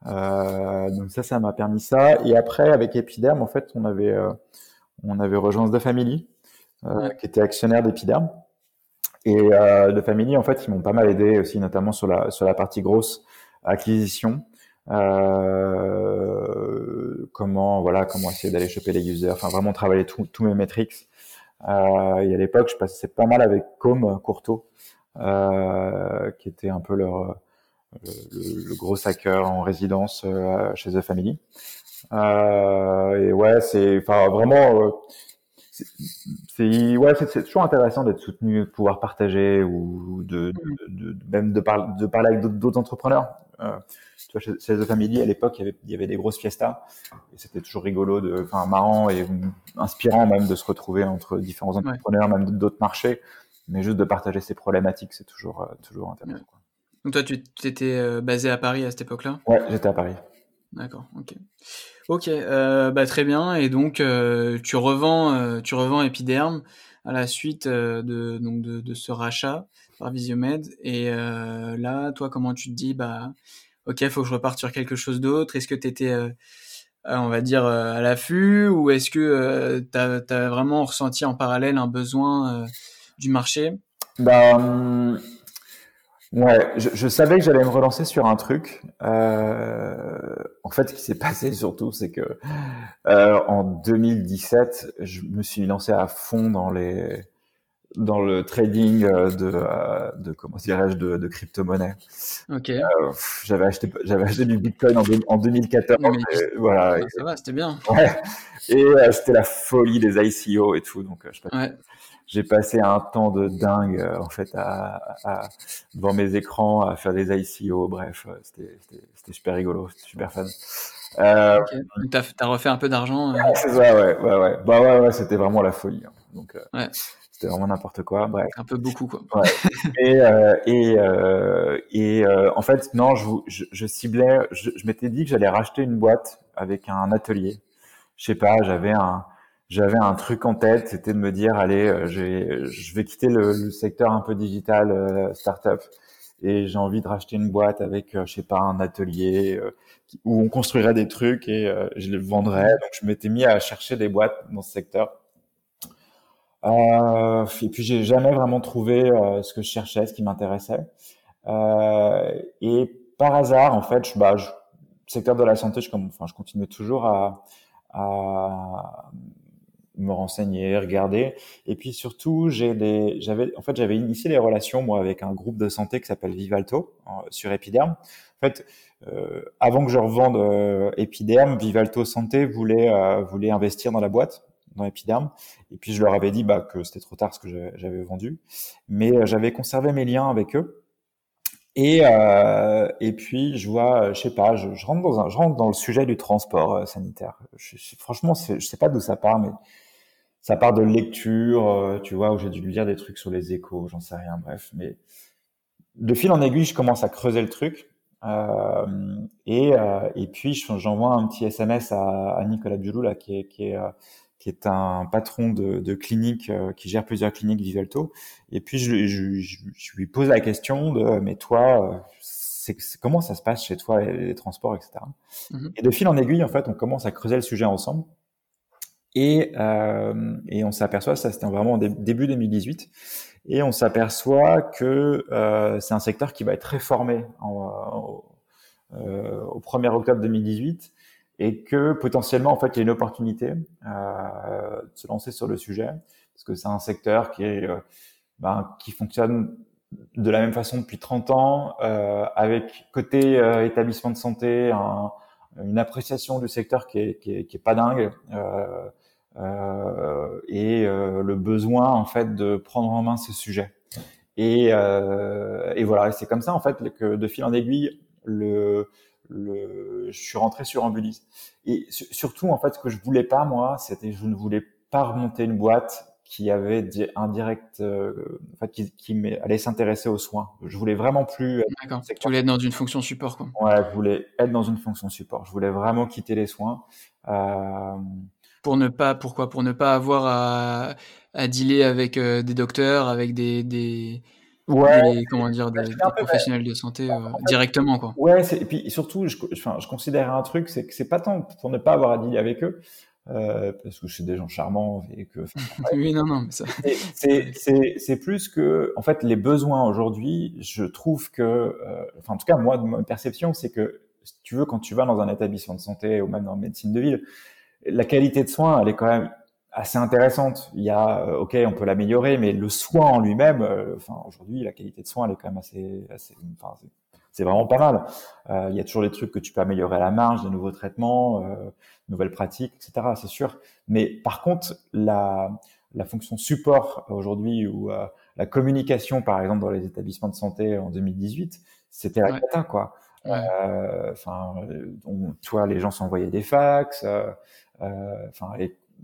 Euh, donc ça, ça m'a permis ça. Et après, avec Epiderm, en fait, on avait, euh, on avait rejoint The Family, qui était actionnaire d'Epiderm. Et euh, The Family, en fait, ils m'ont pas mal aidé aussi, notamment sur la, sur la partie grosse acquisition, euh, comment voilà comment essayer d'aller choper les users, enfin vraiment travailler tous mes metrics. Euh, et à l'époque, je passais pas mal avec Com Courto, euh, qui était un peu leur le, gros hacker en résidence euh, chez The Family. Euh, et ouais, c'est enfin vraiment euh, c'est ouais, c'est toujours intéressant d'être soutenu, de pouvoir partager ou de, de, de même de, par, de parler avec d'autres entrepreneurs. Euh, tu vois, chez, chez The Family, à l'époque, il y, avait, il y avait des grosses fiestas et c'était toujours rigolo, de, enfin marrant et inspirant même de se retrouver entre différents entrepreneurs, même d'autres marchés, mais juste de partager ces problématiques, c'est toujours euh, toujours intéressant. Quoi. Donc toi, tu étais euh, basé à Paris à cette époque-là? Ouais, j'étais à Paris. D'accord, ok. Ok, euh, bah très bien. Et donc euh, tu revends, euh, tu revends à la suite de donc de, ce rachat par Visiomed. Et là, toi, comment tu te dis, bah ok, faut que je reparte sur quelque chose d'autre? Est-ce que tu étais, on va dire, à l'affût, ou est-ce que tu as, vraiment ressenti en parallèle un besoin du marché? Bah hum, Ouais, je, savais que j'allais me relancer sur un truc. Euh, en fait, ce qui s'est passé surtout, c'est que euh, en 2017, je me suis lancé à fond dans les dans le trading euh, de, euh, de comment dirais-je de, de crypto-monnaie. Ok. Euh, j'avais acheté j'avais acheté du Bitcoin en, en 2014. voilà. ça va, c'était bien. Ouais. Et c'était la folie des ICO et tout, donc je ouais j'ai passé un temps de dingue en fait à, à, devant mes écrans à faire des ICO. Bref, c'était super rigolo, c'était super fun. Euh, okay. T'as as refait un peu d'argent. Euh... c'est ça, ouais, ouais, ouais. Bah ouais, ouais, c'était vraiment la folie. Hein. Donc euh, ouais. C'était vraiment n'importe quoi. Bref. Un peu beaucoup quoi. Ouais. et et et en fait non, je, je, je ciblais, je, je m'étais dit que j'allais racheter une boîte avec un atelier. Je sais pas, j'avais un j'avais un truc en tête, c'était de me dire, allez, euh, je vais quitter le, le, secteur un peu digital, euh, startup, et j'ai envie de racheter une boîte avec, euh, je sais pas, un atelier euh, où on construirait des trucs et je les vendrais. Donc je m'étais mis à chercher des boîtes dans ce secteur. Euh, et puis j'ai jamais vraiment trouvé ce que je cherchais, ce qui m'intéressait. et par hasard, en fait, je, bah, je, secteur de la santé, je, enfin, je continue toujours à, à me renseigner, regarder. Et puis surtout, j'ai des, j'avais, en fait, j'avais initié des relations moi avec un groupe de santé qui s'appelle Vivalto sur Epiderm. En fait, euh, avant que je revende euh, Epiderm, Vivalto Santé voulait euh, voulait investir dans la boîte, dans Epiderm. Et puis je leur avais dit bah, que c'était trop tard ce que j'avais vendu, mais euh, j'avais conservé mes liens avec eux. Et, euh, et puis je vois, je sais pas, je, rentre dans un, je rentre dans le sujet du transport sanitaire. Je, je, franchement, je sais pas d'où ça part, mais ça part de lecture, euh, tu vois, où j'ai dû lire des trucs sur les échos, j'en sais rien, bref. Mais de fil en aiguille, je commence à creuser le truc. Euh, et, euh, et puis, j'envoie un petit SMS à, Nicolas Biolou, là, qui est, euh, qui est un patron de, de clinique, euh, qui gère plusieurs cliniques Vivalto. Et puis, je, je, je, je, lui pose la question de, mais toi, c'est, comment ça se passe chez toi, les, les transports, etc. Mm-hmm. Et de fil en aiguille, en fait, on commence à creuser le sujet ensemble. Et, euh, et on s'aperçoit, ça c'était vraiment au début 2018, et on s'aperçoit que euh, c'est un secteur qui va être réformé en, euh, au 1er octobre 2018 et que potentiellement en fait il y a une opportunité euh, de se lancer sur le sujet parce que c'est un secteur qui est euh, ben, qui fonctionne de la même façon depuis 30 ans euh, avec côté euh, établissement de santé un, une appréciation du secteur qui est, qui est, qui est pas dingue euh, et le besoin en fait de prendre en main ce sujet. Et, et voilà, c'est comme ça en fait que de fil en aiguille, le, le, je suis rentré sur Ambulis. Et surtout en fait, ce que je voulais pas moi, c'était je ne voulais pas remonter une boîte qui avait un direct, euh, en fait, qui, qui allait s'intéresser aux soins. Je voulais vraiment plus. D'accord. Tu voulais être dans une fonction support, quoi. Ouais, je voulais être dans une fonction support. Je voulais vraiment quitter les soins. Euh, pour ne pas pourquoi? Pour ne pas avoir à, à dealer avec euh, des docteurs avec des, des ouais des, comment dire des, des professionnels de santé euh, directement quoi. ouais et puis surtout je, enfin, je considère un truc c'est que c'est pas tant pour ne pas avoir à dealer avec eux euh, parce que suis des gens charmants et que oui non non mais ça c'est plus que en fait les besoins aujourd'hui je trouve que euh, enfin en tout cas moi ma perception c'est que si tu veux quand tu vas dans un établissement de santé ou même dans la médecine de ville la qualité de soins, elle est quand même assez intéressante. Il y a, euh, ok, on peut l'améliorer, mais le soin en lui-même, euh, enfin aujourd'hui, la qualité de soins, elle est quand même assez, assez enfin, c'est vraiment pas mal. Euh, il y a toujours des trucs que tu peux améliorer à la marge, des nouveaux traitements, euh, nouvelles pratiques, etc. C'est sûr. Mais par contre, la, la fonction support aujourd'hui ou euh, la communication, par exemple, dans les établissements de santé en 2018, c'était la ouais. quoi. Enfin, toi, les gens s'envoyaient des fax. Euh, enfin,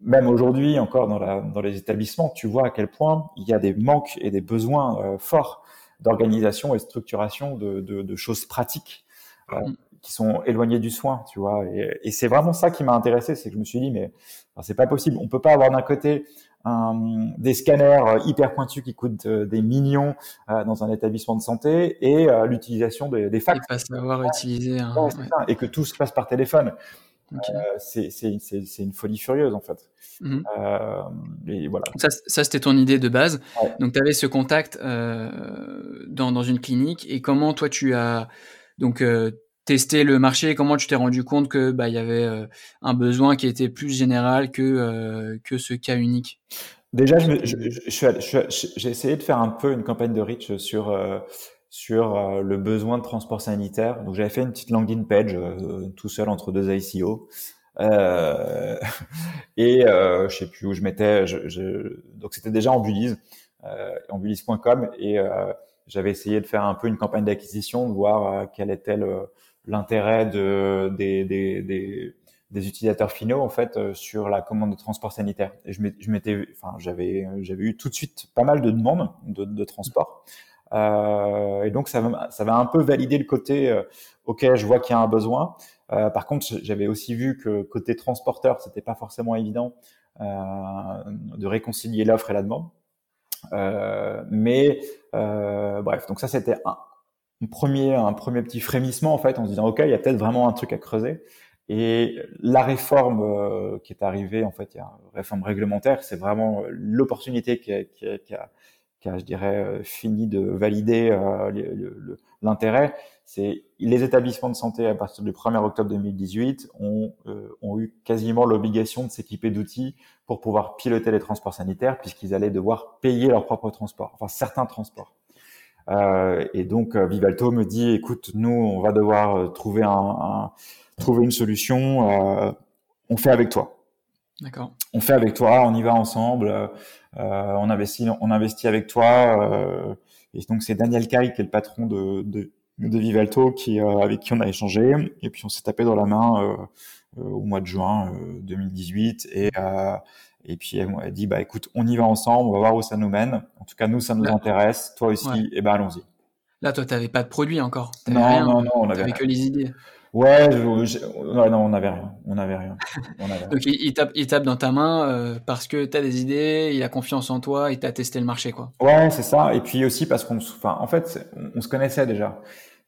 même aujourd'hui encore dans, la, dans les établissements, tu vois à quel point il y a des manques et des besoins euh, forts d'organisation et de structuration de, de, de choses pratiques euh, mm. qui sont éloignées du soin, tu vois. Et, et c'est vraiment ça qui m'a intéressé, c'est que je me suis dit mais enfin, c'est pas possible. On peut pas avoir d'un côté un, des scanners hyper pointus qui coûtent des millions euh, dans un établissement de santé et euh, l'utilisation des, des fax. Et pas savoir utiliser. Ouais. ça, et que tout se passe par téléphone. Okay. Euh, c'est une folie furieuse en fait. Mmh. Euh, et voilà. Ça, ça c'était ton idée de base. Ouais. Donc tu avais ce contact euh, dans, dans, une clinique et comment toi tu as donc euh, testé le marché? Comment tu t'es rendu compte que bah il y avait euh, un besoin qui était plus général que euh, que ce cas unique? Déjà, j'ai essayé de faire un peu une campagne de reach sur sur euh, le besoin de transport sanitaire. Donc j'avais fait une petite landing page euh, tout seul entre deux ICO. Euh, et euh, je sais plus où je mettais. Donc c'était déjà en Bulise, euh, et euh, j'avais essayé de faire un peu une campagne d'acquisition, de voir quel était l'intérêt de, des, utilisateurs finaux en fait sur la commande de transport sanitaire. Et je m'étais, enfin j'avais j'avais eu tout de suite pas mal de demandes de, de transport. Et donc ça ça va un peu valider le côté, euh, ok, je vois qu'il y a un besoin. Euh, par contre, j'avais aussi vu que côté transporteur, c'était pas forcément évident de réconcilier l'offre et la demande. mais bref, donc ça c'était un, premier, un premier petit frémissement en fait, en se disant ok, il y a peut-être vraiment un truc à creuser. Et la réforme euh, qui est arrivée, en fait, il y a une réforme réglementaire, c'est vraiment l'opportunité qui qui, qui, a, qui a, je dirais, fini de valider euh, l'intérêt, c'est les établissements de santé à partir du 1er octobre 2018 ont, euh, ont eu quasiment l'obligation de s'équiper d'outils pour pouvoir piloter les transports sanitaires puisqu'ils allaient devoir payer leur propre transport, enfin certains transports. Euh, et donc euh, Vivalto me dit, écoute, nous on va devoir euh, trouver un, un trouver une solution, on fait avec toi. D'accord. On fait avec toi, on y va ensemble, on investit, on investit avec toi. et donc c'est Daniel Kai qui est le patron de, de de Vivalto qui euh, avec qui on a échangé et puis on s'est tapé dans la main euh, euh, au mois de juin 2018 et et puis elle m'a dit bah écoute on y va ensemble on va voir où ça nous mène en tout cas nous ça nous intéresse toi aussi et ben allons-y là toi t'avais pas de produit encore non rien. non non on avait que les idées Ouais, non, on n'avait rien. On n'avait rien. Donc il, tape, il tape dans ta main parce que tu as des idées, il a confiance en toi, il t'a testé le marché, quoi. Ouais, c'est ça. Et puis aussi parce qu'on, enfin, en fait, on, se connaissait déjà.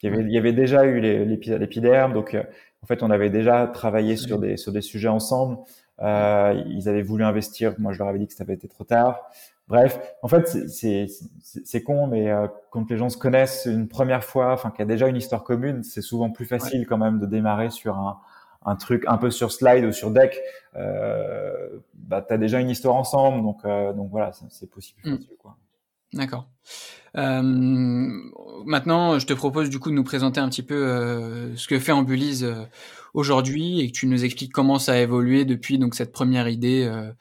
Il y avait, il y avait déjà eu l'épiderme, donc en fait, on avait déjà travaillé sur des sur des sujets ensemble. Euh, ils avaient voulu investir, moi je leur avais dit que ça avait été trop tard. Bref, en fait, c'est con, mais euh, quand les gens se connaissent une première fois, enfin qu'il y a déjà une histoire commune, c'est souvent plus facile quand même de démarrer sur un, un, truc un peu sur slide ou sur deck. Euh, bah, tu as déjà une histoire ensemble, donc, euh, donc voilà, c'est possible. Mm. D'accord. Euh, maintenant, je te propose du coup de nous présenter un petit peu euh, ce que fait Ambulise euh, aujourd'hui et que tu nous expliques comment ça a évolué depuis donc cette première idée euh,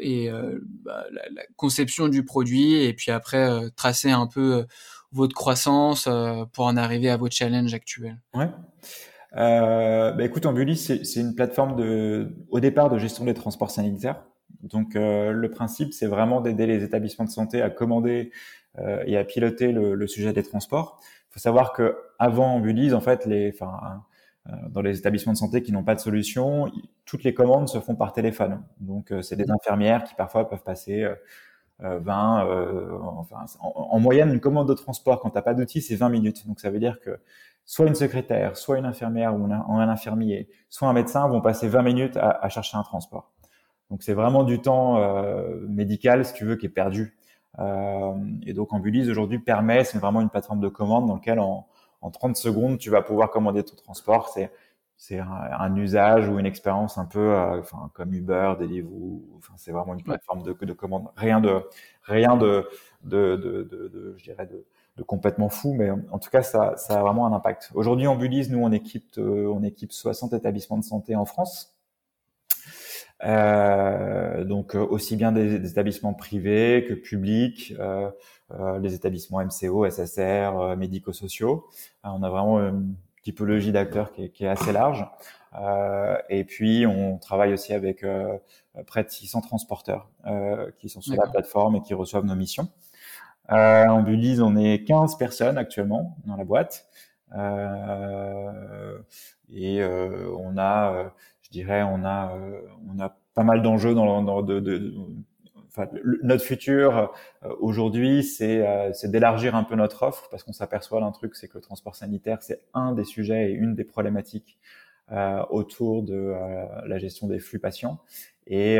et euh, bah, la, la, conception du produit et puis après euh, tracer un peu votre croissance pour en arriver à vos challenges actuels. Ouais. Euh, bah écoute, Ambuli, c'est une plateforme de, au départ de gestion des transports sanitaires. Donc, euh, le principe, c'est vraiment d'aider les établissements de santé à commander euh, et à piloter le, le, sujet des transports. Il faut savoir que avant Ambulise, en fait, les, enfin, euh, dans les établissements de santé qui n'ont pas de solution, toutes les commandes se font par téléphone. Donc, euh, c'est des infirmières qui parfois peuvent passer 20, euh, enfin, en, moyenne, une commande de transport quand t'as pas d'outil, c'est 20 minutes. Donc, ça veut dire que soit une secrétaire, soit une infirmière ou un, infirmier, soit un médecin vont passer 20 minutes à, à chercher un transport. Donc, c'est vraiment du temps médical, si tu veux, qui est perdu. et donc, Ambulise aujourd'hui permet, c'est vraiment une plateforme de commande dans laquelle on en 30 secondes, tu vas pouvoir commander ton transport. C'est c'est un, usage ou une expérience un peu euh, enfin, comme Uber, Deliveroo. Enfin, c'est vraiment une plateforme de, de commande. Rien de rien de de, de, de, je dirais de, de, complètement fou, mais en tout cas, ça, ça a vraiment un impact. Aujourd'hui, en Bullies, nous, on équipe, euh, on équipe 60 établissements de santé en France. Euh, donc aussi bien des, des, établissements privés que publics, euh, euh, les établissements MCO, SSR, euh, médico-sociaux. Euh, on a vraiment une typologie d'acteurs qui, qui, est assez large. et puis on travaille aussi avec près de 600 transporteurs qui sont sur la plateforme et qui reçoivent nos missions. Euh, en Bullies, on est 15 personnes actuellement dans la boîte. Euh, et euh, on a, je dirais, on a, on a pas mal d'enjeux dans, dans de, de, enfin, notre futur euh, aujourd'hui, euh, c'est d'élargir un peu notre offre parce qu'on s'aperçoit d'un truc, c'est que le transport sanitaire, c'est un des sujets et une des problématiques euh, autour de la gestion des flux patients. Et,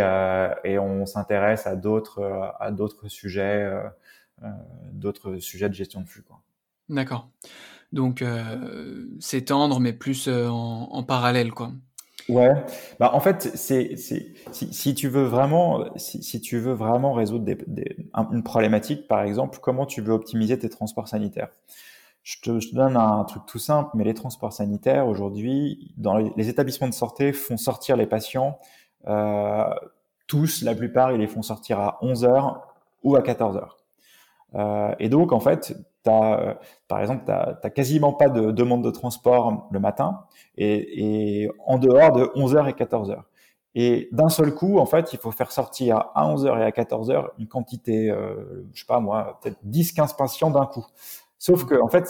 et on s'intéresse à d'autres à d'autres sujets, d'autres sujets de gestion de flux. D'accord. Donc s'étendre, mais plus en, en parallèle, quoi. Ouais, bah en fait, c'est si, si tu veux vraiment si, tu veux vraiment résoudre des, une problématique, par exemple, comment tu veux optimiser tes transports sanitaires? Je te, je te, donne un truc tout simple, mais les transports sanitaires aujourd'hui, dans les, établissements de santé, font sortir les patients euh, tous, la plupart, ils les font sortir à 11 heures ou à 14 heures. Euh, et donc, en fait, as, euh, par exemple, tu n'as quasiment pas de demande de transport le matin et, et en dehors de 11h et 14h. Et d'un seul coup, en fait, il faut faire sortir à 11h et à 14h une quantité, euh, je sais pas moi, peut-être 10-15 patients d'un coup. Sauf que, en fait,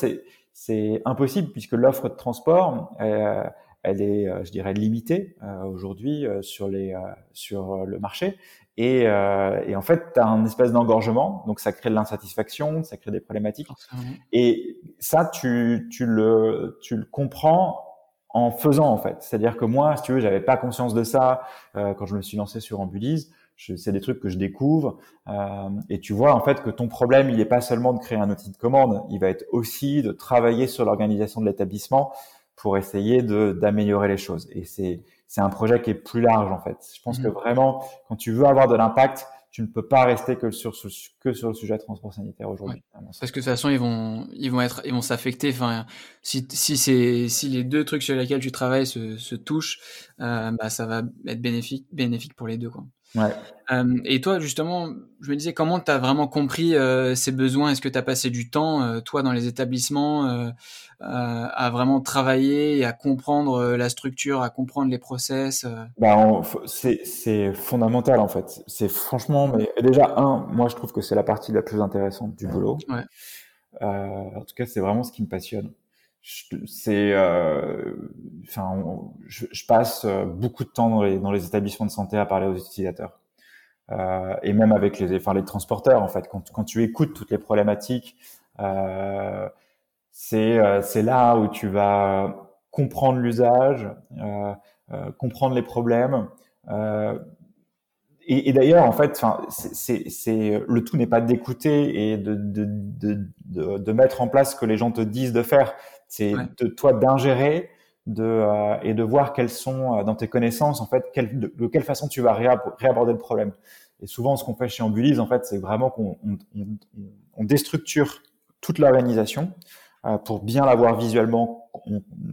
c'est, impossible puisque l'offre de transport, euh, elle est, euh, je dirais, limitée euh, aujourd'hui sur, les, sur le marché. Et, et en fait, tu as un espèce d'engorgement, donc ça crée de l'insatisfaction, ça crée des problématiques. Et ça, tu, tu, le, tu le comprends en faisant en fait. C'est-à-dire que moi, si tu veux, j'avais pas conscience de ça euh, quand je me suis lancé sur Ambulise. c'est des trucs que je découvre. Euh, et tu vois en fait que ton problème, il n'est pas seulement de créer un outil de commande, il va être aussi de travailler sur l'organisation de l'établissement pour essayer d'améliorer les choses. Et c'est c'est un projet qui est plus large en fait. Je pense que mmh. vraiment, quand tu veux avoir de l'impact, tu ne peux pas rester que sur ce, que sur le sujet de transport sanitaire aujourd'hui. Parce que de toute façon, ils vont, ils vont être, ils vont s'affecter. Enfin, si, si c'est, si les deux trucs sur lesquels tu travailles se, se touchent, euh, bah, ça va être bénéfique, bénéfique pour les deux, quoi. Ouais. Euh, et toi, justement, je me disais, comment tu as vraiment compris euh, ces besoins? Est-ce que tu as passé du temps, euh, toi, dans les établissements, euh, à vraiment travailler et à comprendre la structure, à comprendre les process bah, C'est fondamental, en fait. C'est franchement, mais déjà, un, moi, je trouve que c'est la partie la plus intéressante du boulot. Ouais. en tout cas, c'est vraiment ce qui me passionne c'est euh, enfin je, je, passe euh, beaucoup de temps dans les, dans les, établissements de santé à parler aux utilisateurs. Euh, et même avec les enfin les transporteurs en fait. Quand, quand tu écoutes toutes les problématiques euh, c'est euh, c'est là où tu vas comprendre l'usage comprendre les problèmes et, et d'ailleurs, en fait, c'est le tout n'est pas d'écouter et de, de, de, de, de mettre en place ce que les gens te disent de faire. C'est de toi d'ingérer de, euh, et de voir quelles sont euh, dans tes connaissances, en fait, quelle, de, quelle façon tu vas réaborder le problème. Et souvent, ce qu'on fait chez Ambulise, en fait, c'est vraiment qu'on on, on, on, déstructure toute l'organisation euh, pour bien l'avoir visuellement,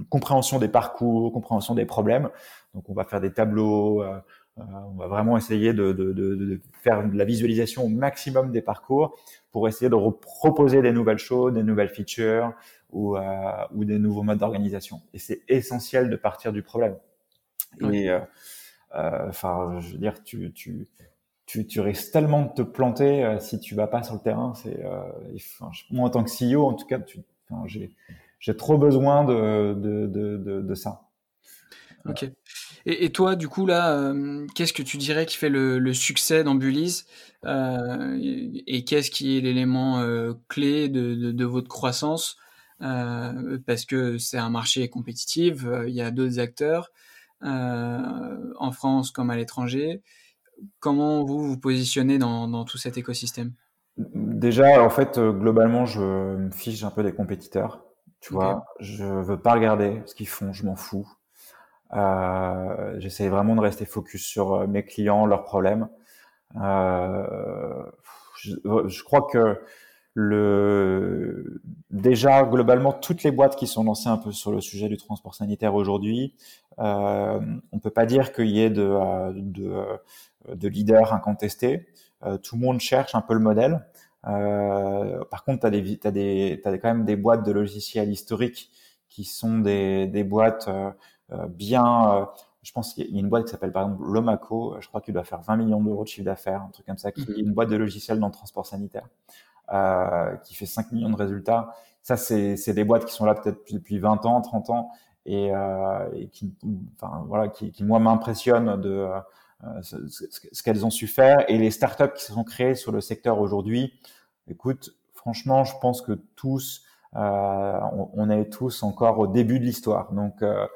compréhension des parcours, compréhension des problèmes. Donc, on va faire des tableaux, euh, on va vraiment essayer de, de, de, de, faire de la visualisation au maximum des parcours pour essayer de proposer des nouvelles choses, des nouvelles features, ou, euh, ou des nouveaux modes d'organisation. Et c'est essentiel de partir du problème. Et euh, euh, enfin, je veux dire, tu, tu, tu, tu risques tellement de te planter euh, si tu vas pas sur le terrain. C'est, enfin, moi en tant que CEO, en tout cas, tu, enfin, j'ai, j'ai trop besoin de, de, de, de, de ça. Ok. Et, et, toi, du coup, là, euh, qu'est-ce que tu dirais qui fait le, le succès d'Ambulise euh, et, qu'est-ce qui est l'élément euh, clé de, de, de, votre croissance euh, parce que c'est un marché compétitif, il y a d'autres acteurs en France comme à l'étranger. Comment vous vous positionnez dans, dans tout cet écosystème? Déjà, en fait, globalement, je me fiche un peu des compétiteurs. Tu okay. vois, je veux pas regarder ce qu'ils font, je m'en fous. Euh, J'essaie vraiment de rester focus sur mes clients, leurs problèmes. Euh, je, je, crois que le déjà globalement toutes les boîtes qui sont lancées un peu sur le sujet du transport sanitaire aujourd'hui, euh, on peut pas dire qu'il y ait de, euh, de, euh, de leaders incontestés. Euh, tout le monde cherche un peu le modèle. Euh, par contre, tu as, des, as, des, as quand même des boîtes de logiciels historiques qui sont des, des boîtes euh, bien. je pense qu'il y a une boîte qui s'appelle par exemple Lomaco. Je crois qu'il doit faire 20 millions d'euros de chiffre d'affaires, un truc comme ça, qui est une boîte de logiciels dans le transport sanitaire euh, qui fait 5 millions de résultats. Ça, c'est des boîtes qui sont là peut-être depuis 20 ans, 30 ans, et, euh, et qui, enfin, voilà, qui, qui moi m'impressionnent de euh, ce, ce, ce qu'elles ont su faire. Et les startups qui se sont créées sur le secteur aujourd'hui, écoute, franchement, je pense que tous, euh, on, on, est tous encore au début de l'histoire. Donc, euh, euh,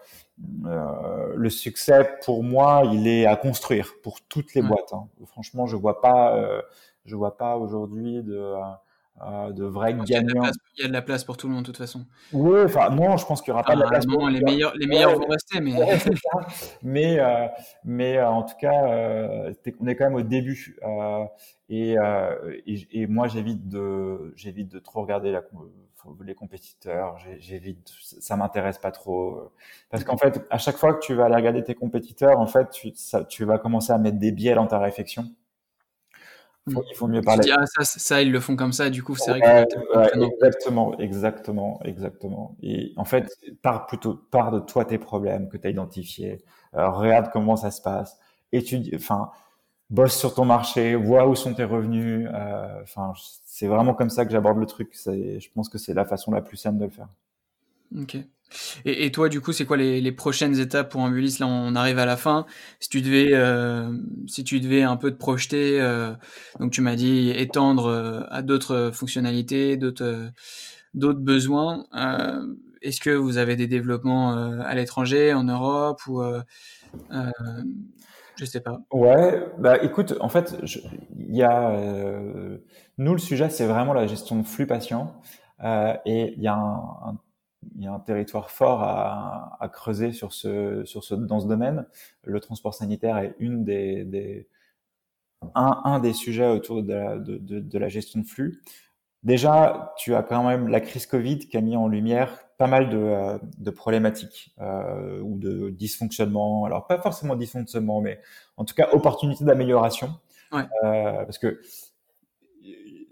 le succès, pour moi, il est à construire pour toutes les boîtes. Hein. Franchement, je vois pas euh, je vois pas aujourd'hui de euh, euh de vrais gagnants. Il y a de la place pour tout le monde de toute façon. Oui, enfin non, je pense qu'il y aura pas de la place. pour les meilleurs, les meilleurs vont rester, mais. mais euh, mais euh, en tout cas, euh, on est quand même au début. Euh, et, et, et, moi, j'évite de j'évite de trop regarder la, les compétiteurs. J'évite, ça m'intéresse pas trop, parce qu'en fait, à chaque fois que tu vas aller regarder tes compétiteurs, en fait, tu, ça, tu vas commencer à mettre des biais dans ta réflexion. Faut, il faut mieux parler. Ah, ça, ça, ils le font comme ça, du coup, c'est vrai ouais, que ouais, exactement, exactement, exactement. Et en fait, pars plutôt, pars de toi tes problèmes que tu as identifiés. Euh, regarde comment ça se passe. Étudie, enfin, bosse sur ton marché, vois où sont tes revenus. Euh, enfin, c'est vraiment comme ça que j'aborde le truc. Je pense que c'est la façon la plus simple de le faire. Ok. Et, toi, du coup, c'est quoi les, prochaines étapes pour Ambulis? Là, on arrive à la fin. Si tu devais, euh, si tu devais un peu te projeter, euh, donc tu m'as dit étendre à d'autres fonctionnalités, d'autres, besoins. Est-ce que vous avez des développements à l'étranger, en Europe ou Je sais pas. Ouais, bah écoute, en fait, il y a euh, nous le sujet, c'est vraiment la gestion de flux patients euh, et il y a un, il y a un territoire fort à, creuser sur ce, sur ce, dans ce domaine. Le transport sanitaire est une des, des un, un, des sujets autour de, de la gestion de flux. Déjà, tu as quand même la crise Covid qui a mis en lumière pas mal de, euh, de problématiques euh, ou de dysfonctionnements. Alors pas forcément dysfonctionnement, mais en tout cas opportunité d'amélioration. Ouais. Euh, parce que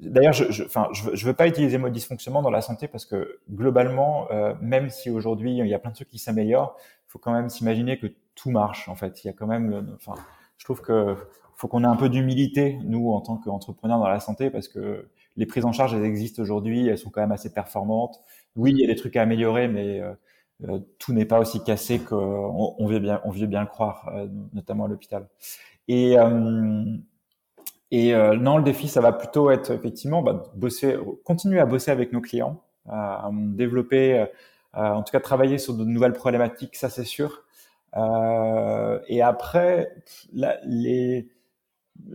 d'ailleurs, je, je, enfin, je, je veux pas utiliser le mot dysfonctionnement dans la santé parce que globalement, euh, même si aujourd'hui il y a plein de trucs qui s'améliorent, il faut quand même s'imaginer que tout marche. En fait, il y a quand même, enfin, je trouve que faut qu'on ait un peu d'humilité nous en tant qu'entrepreneurs dans la santé parce que les prises en charge, elles existent aujourd'hui, elles sont quand même assez performantes. Oui, il y a des trucs à améliorer, mais euh, euh tout n'est pas aussi cassé qu'on on veut bien, on veut bien le croire, euh, notamment à l'hôpital. Et euh, et euh, non, le défi, ça va plutôt être effectivement bah, bosser, continuer à bosser avec nos clients, à développer, en tout cas travailler sur de nouvelles problématiques, ça c'est sûr. et après, les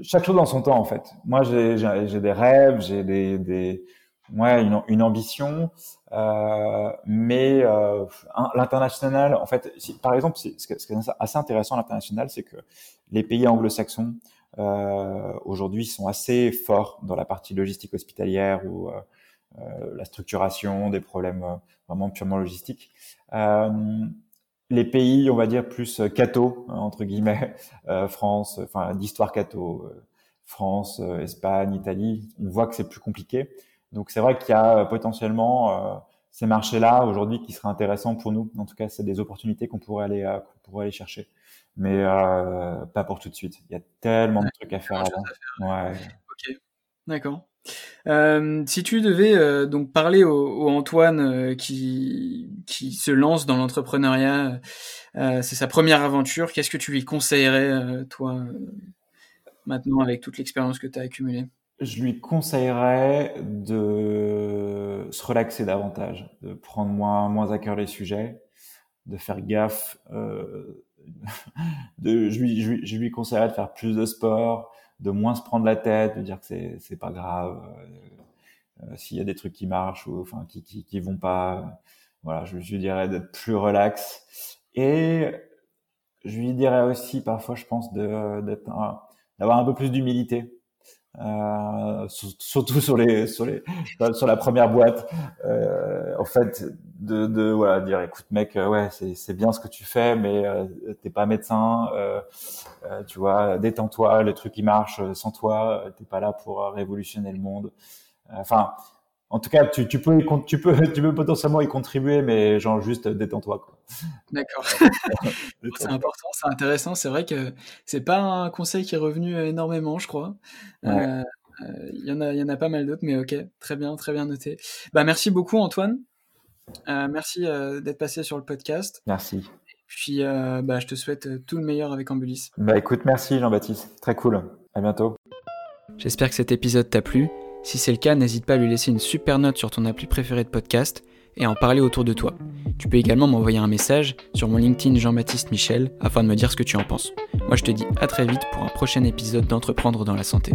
chaque chose dans son temps en fait. Moi, j'ai des rêves, j'ai des, des ouais, une, une ambition, euh, mais euh, l'international, en fait, par exemple, ce qui est assez intéressant l'international, c'est que les pays anglo-saxons euh, aujourd'hui sont assez forts dans la partie logistique hospitalière ou euh, euh la structuration des problèmes euh, vraiment purement logistiques. Les pays, on va dire, plus hein, entre guillemets, France, enfin, d'histoire catho, euh, France, Espagne, Italie, on voit que c'est plus compliqué. Donc, c'est vrai qu'il y a potentiellement ces marchés-là aujourd'hui qui seraient intéressants pour nous. En tout cas, c'est des opportunités qu'on pourrait aller, qu'on pourrait aller chercher. Mais pas pour tout de suite. Il y a tellement de trucs à faire avant. Ouais. Ok, d'accord. Euh, si tu devais euh, donc parler au, au Antoine euh, qui, qui se lance dans l'entrepreneuriat, c'est sa première aventure, qu'est-ce que tu lui conseillerais, toi, maintenant, avec toute l'expérience que tu as accumulée? Je lui conseillerais de se relaxer davantage, de prendre moins, moins à cœur les sujets, de faire gaffe. de, je, lui, je, lui, je lui conseillerais de faire plus de sport, de moins se prendre la tête, de dire que c'est c'est pas grave euh, euh, s'il y a des trucs qui marchent ou enfin qui qui, qui vont pas. Voilà, je, je lui dirais d'être plus relax et je lui dirais aussi parfois, je pense, de d'être d'avoir un peu plus d'humilité euh, surtout sur les sur les sur la première boîte euh, en fait de, de voilà dire écoute mec euh, ouais c'est c'est bien ce que tu fais mais euh, t'es pas médecin euh, euh tu vois détends-toi le truc qui marche sans toi t'es pas là pour révolutionner le monde enfin en tout cas, tu, tu, peux, tu, peux, tu peux potentiellement y contribuer, mais genre juste détends-toi. D'accord. c'est important, c'est intéressant. C'est vrai que c'est pas un conseil qui est revenu énormément, je crois. Il ouais. euh, y, en a, y en a pas mal d'autres, mais ok, très bien, très bien noté. Bah, merci beaucoup, Antoine. Euh, merci euh, d'être passé sur le podcast. Merci. Puis, euh, bah, je te souhaite tout le meilleur avec Ambulis. Bah, écoute, merci Jean-Baptiste. Très cool. À bientôt. J'espère que cet épisode t'a plu. Si c'est le cas, n'hésite pas à lui laisser une super note sur ton appli préféré de podcast et en parler autour de toi. Tu peux également m'envoyer un message sur mon LinkedIn Jean-Baptiste Michel afin de me dire ce que tu en penses. Moi je te dis à très vite pour un prochain épisode d'Entreprendre dans la santé.